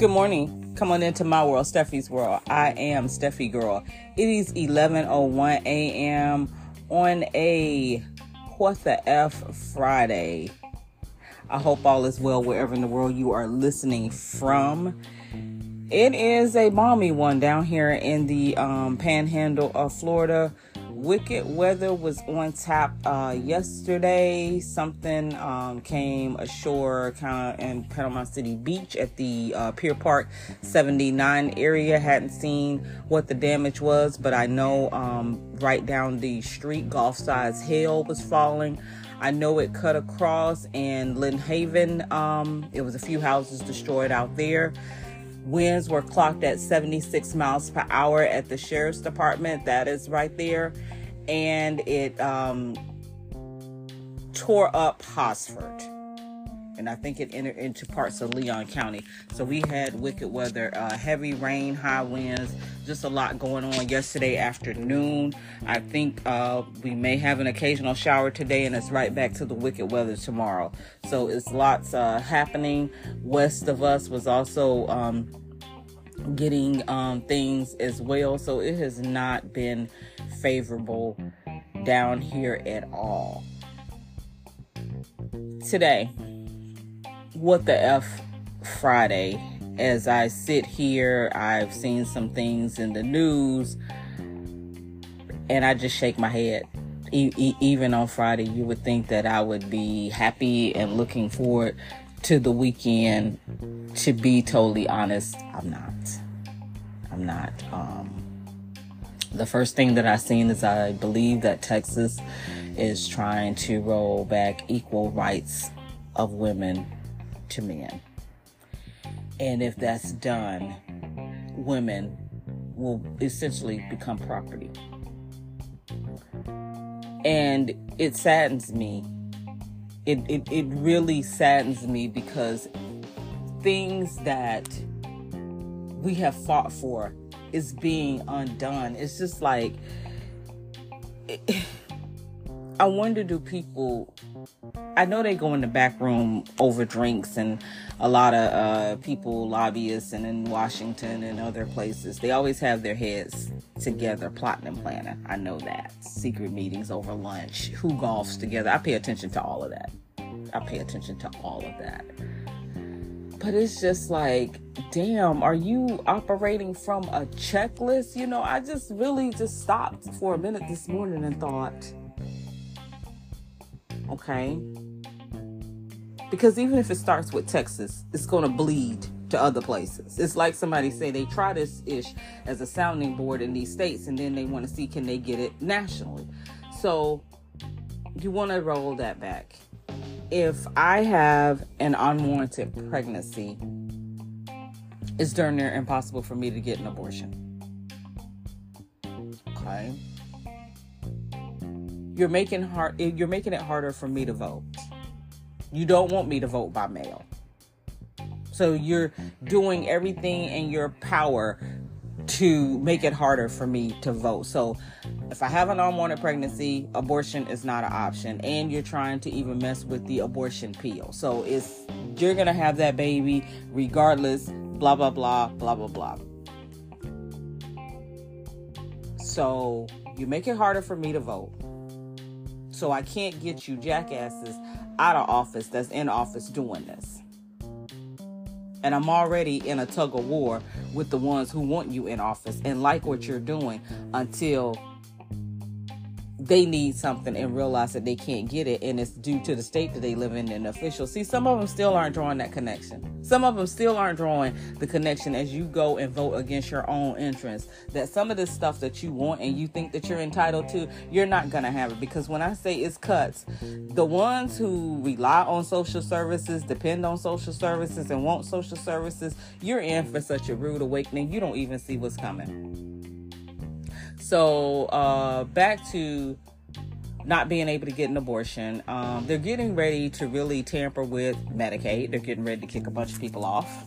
Good morning. Come on into my world, Steffi's world. I am Steffi Girl. It is 11:01 a.m. on a what the f Friday. I hope all is well wherever in the world you are listening from. It is a balmy one down here in the um, panhandle of Florida. Wicked weather was on tap uh, yesterday. Something um, came ashore kind of in Panama City Beach at the uh, Pier Park 79 area. Hadn't seen what the damage was, but I know um, right down the street, golf size hail was falling. I know it cut across and Lynn Haven. Um, it was a few houses destroyed out there. Winds were clocked at 76 miles per hour at the sheriff's department. That is right there. And it um, tore up Hosford. And I think it entered into parts of Leon County. So we had wicked weather, uh, heavy rain, high winds, just a lot going on yesterday afternoon. I think uh, we may have an occasional shower today, and it's right back to the wicked weather tomorrow. So it's lots uh, happening. West of us was also um, getting um, things as well. So it has not been favorable down here at all. Today, what the F Friday. As I sit here, I've seen some things in the news and I just shake my head. E- e- even on Friday, you would think that I would be happy and looking forward to the weekend. To be totally honest, I'm not. I'm not. Um, the first thing that I've seen is I believe that Texas is trying to roll back equal rights of women to men. And if that's done, women will essentially become property. And it saddens me. It, it, it really saddens me because things that we have fought for is being undone. It's just like, it, I wonder do people I know they go in the back room over drinks and a lot of uh, people, lobbyists, and in Washington and other places, they always have their heads together, plotting and planning. I know that. Secret meetings over lunch, who golfs together. I pay attention to all of that. I pay attention to all of that. But it's just like, damn, are you operating from a checklist? You know, I just really just stopped for a minute this morning and thought, okay? Because even if it starts with Texas, it's going to bleed to other places. It's like somebody say they try this ish as a sounding board in these states and then they want to see can they get it nationally. So you want to roll that back. If I have an unwanted pregnancy, it's darn near impossible for me to get an abortion. Okay you're making hard you're making it harder for me to vote. You don't want me to vote by mail. So you're doing everything in your power to make it harder for me to vote. So if I have an unwanted pregnancy, abortion is not an option. And you're trying to even mess with the abortion pill. So it's you're gonna have that baby regardless, blah blah blah, blah blah blah. So you make it harder for me to vote. So I can't get you jackasses out of office that's in office doing this. And I'm already in a tug of war with the ones who want you in office and like what you're doing until they need something and realize that they can't get it and it's due to the state that they live in and officials. See, some of them still aren't drawing that connection. Some of them still aren't drawing the connection as you go and vote against your own interests. That some of this stuff that you want and you think that you're entitled to, you're not to have it. Because when I say it's cuts, the ones who rely on social services, depend on social services, and want social services, you're in for such a rude awakening. You don't even see what's coming. So uh, back to not being able to get an abortion. Um, they're getting ready to really tamper with Medicaid. They're getting ready to kick a bunch of people off.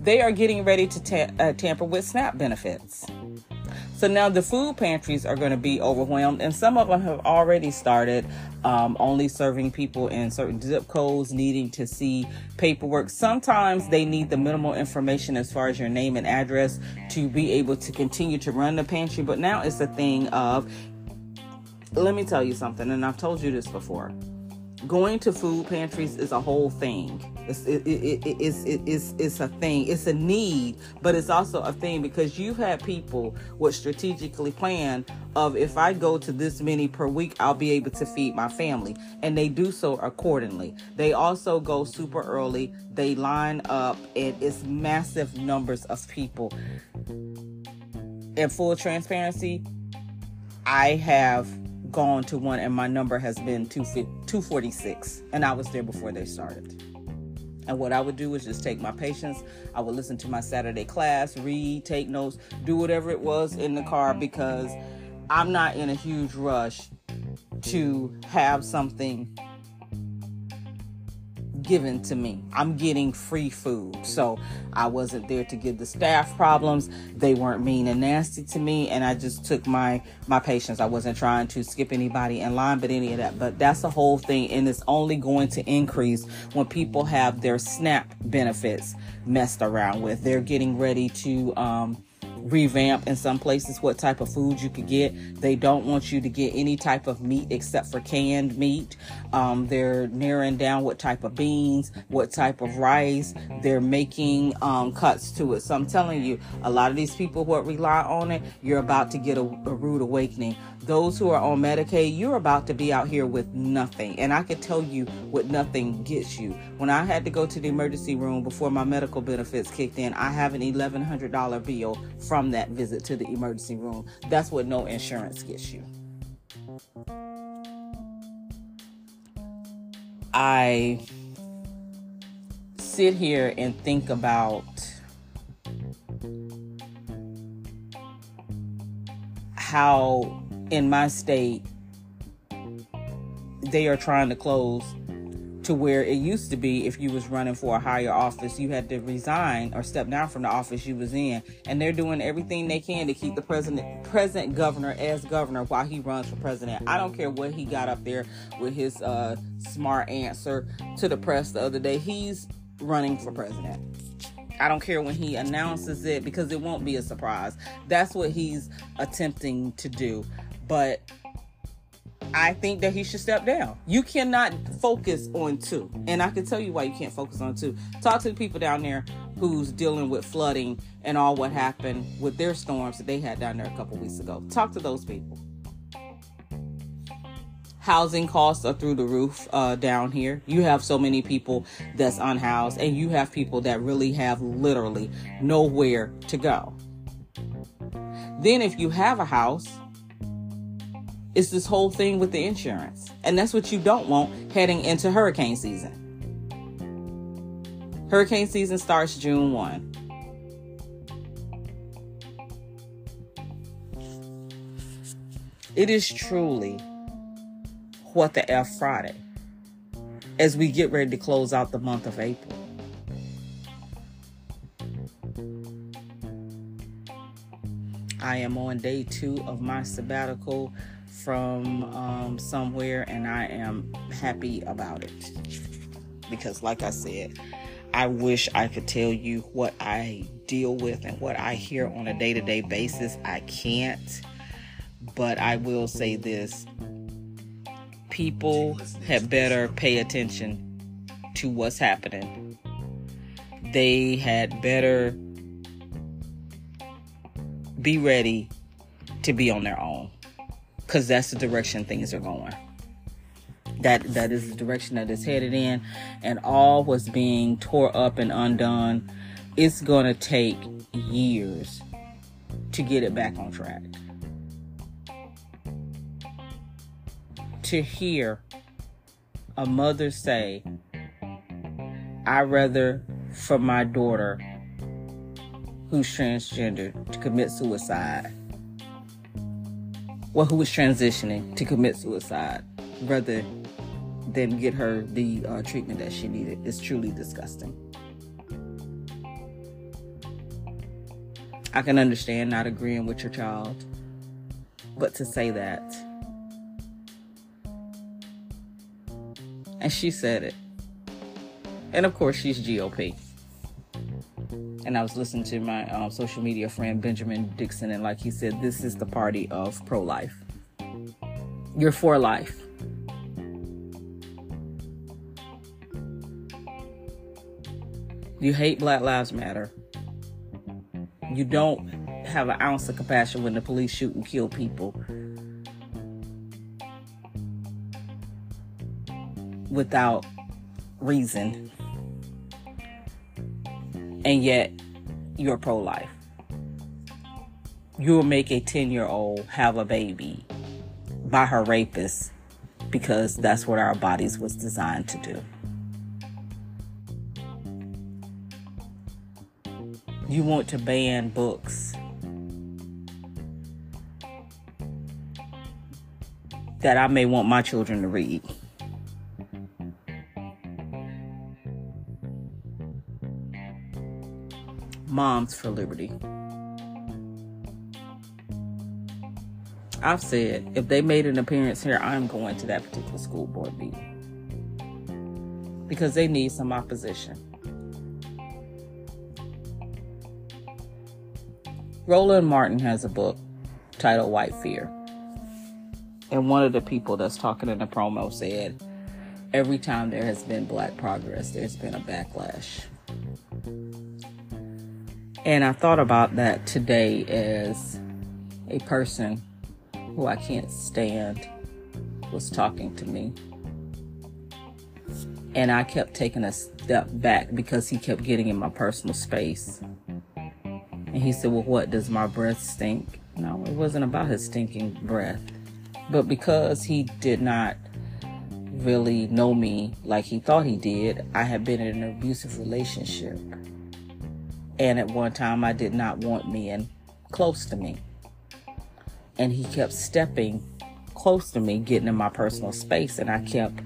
They are getting ready to ta- uh, tamper with SNAP benefits. So now the food pantries are going to be overwhelmed, and some of them have already started um, only serving people in certain zip codes, needing to see paperwork. Sometimes they need the minimal information as far as your name and address to be able to continue to run the pantry. But now it's a thing of, let me tell you something, and I've told you this before going to food pantries is a whole thing. It's it, it, it, it's it, it's it's a thing. It's a need, but it's also a thing because you've had people would strategically plan of if I go to this many per week, I'll be able to feed my family, and they do so accordingly. They also go super early. They line up, and it's massive numbers of people. In full transparency, I have gone to one and my number has been 246 and I was there before they started. And what I would do is just take my patience, I would listen to my Saturday class, read, take notes, do whatever it was in the car because I'm not in a huge rush to have something given to me. I'm getting free food. So I wasn't there to give the staff problems. They weren't mean and nasty to me and I just took my my patience. I wasn't trying to skip anybody in line but any of that. But that's the whole thing and it's only going to increase when people have their SNAP benefits messed around with. They're getting ready to um revamp in some places what type of food you could get. They don't want you to get any type of meat except for canned meat. Um, they're narrowing down what type of beans, what type of rice. They're making um, cuts to it. So I'm telling you, a lot of these people who rely on it, you're about to get a, a rude awakening. Those who are on Medicaid, you're about to be out here with nothing. And I can tell you what nothing gets you. When I had to go to the emergency room before my medical benefits kicked in, I have an $1,100 bill from that visit to the emergency room. That's what no insurance gets you. I sit here and think about how in my state they are trying to close to where it used to be if you was running for a higher office you had to resign or step down from the office you was in and they're doing everything they can to keep the president present governor as governor while he runs for president i don't care what he got up there with his uh, smart answer to the press the other day he's running for president I don't care when he announces it because it won't be a surprise. That's what he's attempting to do. But I think that he should step down. You cannot focus on two. And I can tell you why you can't focus on two. Talk to the people down there who's dealing with flooding and all what happened with their storms that they had down there a couple weeks ago. Talk to those people. Housing costs are through the roof uh, down here. You have so many people that's unhoused, and you have people that really have literally nowhere to go. Then, if you have a house, it's this whole thing with the insurance. And that's what you don't want heading into hurricane season. Hurricane season starts June 1. It is truly what the F Friday as we get ready to close out the month of April. I am on day two of my sabbatical from um, somewhere, and I am happy about it. Because, like I said, I wish I could tell you what I deal with and what I hear on a day to day basis. I can't. But I will say this people had better pay attention to what's happening. They had better be ready to be on their own because that's the direction things are going. That that is the direction that it's headed in, and all was being tore up and undone. It's gonna take years to get it back on track. To hear a mother say, I rather for my daughter who's transgender to commit suicide well, who was transitioning to commit suicide rather than get her the uh, treatment that she needed is truly disgusting. I can understand not agreeing with your child. but to say that. And she said it. And of course, she's GOP. And I was listening to my um, social media friend Benjamin Dixon, and like he said, this is the party of pro life. You're for life. You hate Black Lives Matter. You don't have an ounce of compassion when the police shoot and kill people. Without reason. And yet, you're pro life. You'll make a 10 year old have a baby by her rapist because that's what our bodies was designed to do. You want to ban books that I may want my children to read. Moms for Liberty. I've said if they made an appearance here, I'm going to that particular school board meeting because they need some opposition. Roland Martin has a book titled White Fear. And one of the people that's talking in the promo said, every time there has been black progress, there's been a backlash. And I thought about that today as a person who I can't stand was talking to me. And I kept taking a step back because he kept getting in my personal space. And he said, Well, what does my breath stink? No, it wasn't about his stinking breath. But because he did not really know me like he thought he did, I had been in an abusive relationship. And at one time, I did not want men close to me. And he kept stepping close to me, getting in my personal space, and I kept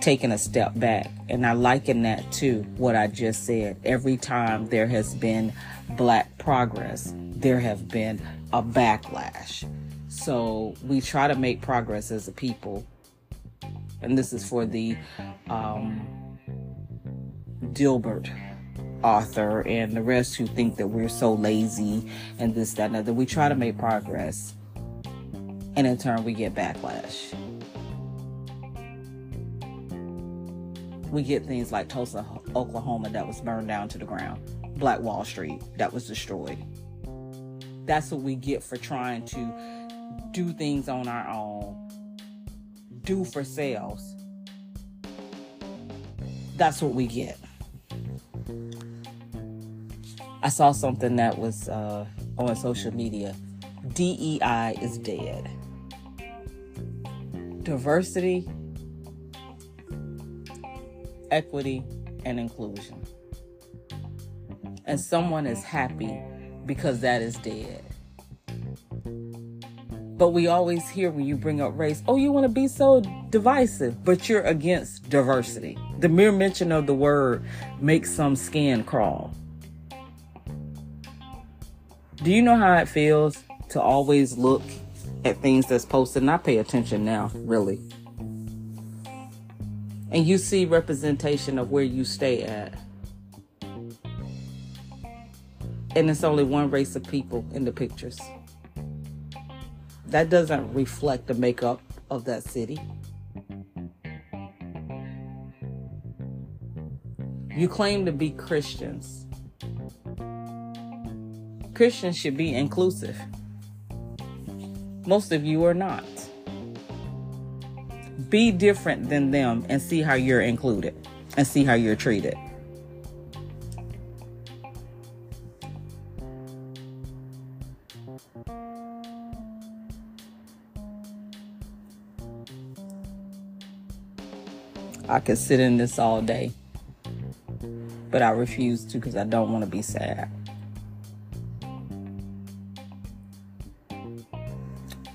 taking a step back. And I liken that to what I just said. Every time there has been black progress, there have been a backlash. So we try to make progress as a people. And this is for the um, Dilbert author and the rest who think that we're so lazy and this, that, and other. We try to make progress. And in turn, we get backlash. We get things like Tulsa, Oklahoma, that was burned down to the ground, Black Wall Street, that was destroyed. That's what we get for trying to do things on our own, do for sales. That's what we get. I saw something that was uh, on social media. DEI is dead. Diversity, equity, and inclusion. And someone is happy because that is dead. But we always hear when you bring up race, oh, you want to be so divisive, but you're against diversity. The mere mention of the word makes some skin crawl. Do you know how it feels to always look at things that's posted? And pay attention now, really. And you see representation of where you stay at. And it's only one race of people in the pictures that doesn't reflect the makeup of that city. You claim to be Christians. Christians should be inclusive. Most of you are not. Be different than them and see how you're included and see how you're treated. I could sit in this all day, but I refuse to because I don't want to be sad.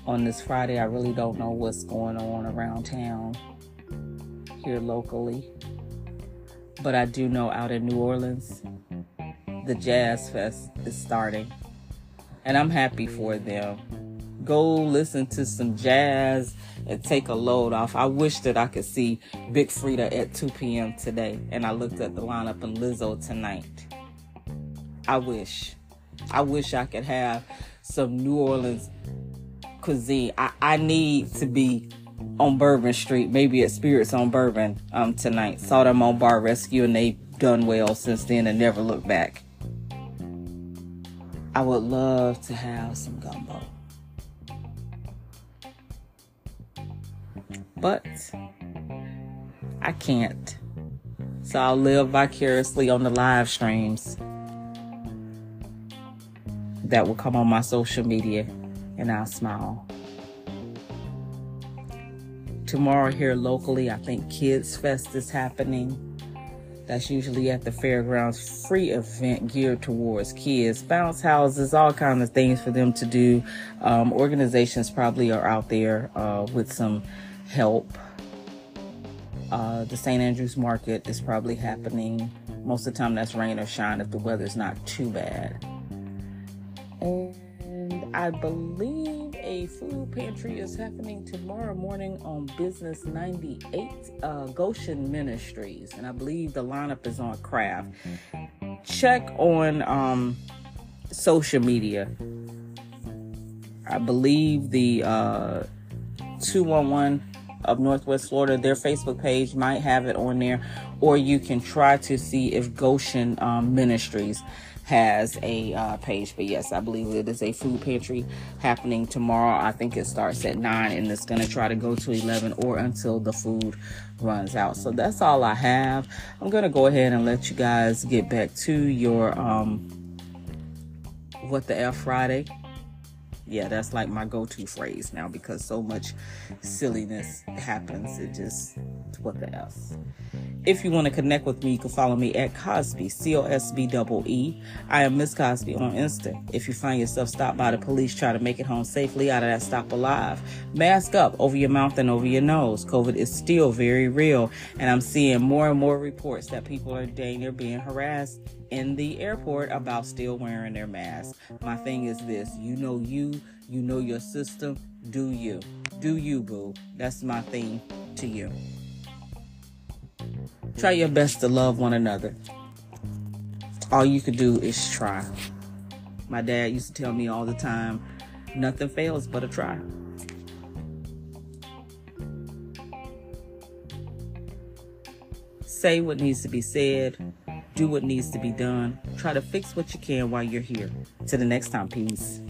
On this Friday, I really don't know what's going on around town here locally, but I do know out in New Orleans, the Jazz Fest is starting, and I'm happy for them go listen to some jazz and take a load off. I wish that I could see Big Freedia at 2 p.m. today, and I looked at the lineup and Lizzo tonight. I wish. I wish I could have some New Orleans cuisine. I, I need to be on Bourbon Street, maybe at Spirits on Bourbon um, tonight. Saw them on Bar Rescue and they've done well since then and never looked back. I would love to have some gumbo. But I can't. So I'll live vicariously on the live streams that will come on my social media and I'll smile. Tomorrow, here locally, I think Kids Fest is happening. That's usually at the fairgrounds, free event geared towards kids, bounce houses, all kinds of things for them to do. Um, organizations probably are out there uh, with some help. Uh, the St. Andrews Market is probably happening. Most of the time, that's rain or shine if the weather's not too bad. And I believe a food pantry is happening tomorrow morning on Business 98 uh, Goshen Ministries. And I believe the lineup is on craft. Check on um, social media. I believe the uh, 211 of Northwest Florida, their Facebook page might have it on there, or you can try to see if Goshen um, Ministries has a uh, page. But yes, I believe it is a food pantry happening tomorrow. I think it starts at 9 and it's going to try to go to 11 or until the food runs out. So that's all I have. I'm going to go ahead and let you guys get back to your um, What the F Friday yeah, that's like my go to phrase now because so much silliness happens. It just, what the else? If you want to connect with me, you can follow me at Cosby, C O S B E. I am Miss Cosby on Insta. If you find yourself stopped by the police, try to make it home safely out of that stop alive. Mask up over your mouth and over your nose. COVID is still very real, and I'm seeing more and more reports that people are dang near being harassed in the airport about still wearing their mask. My thing is this you know you, you know your system, do you. Do you, boo. That's my thing to you. Try your best to love one another. All you can do is try. My dad used to tell me all the time nothing fails but a try. Say what needs to be said, do what needs to be done, try to fix what you can while you're here. Till the next time, peace.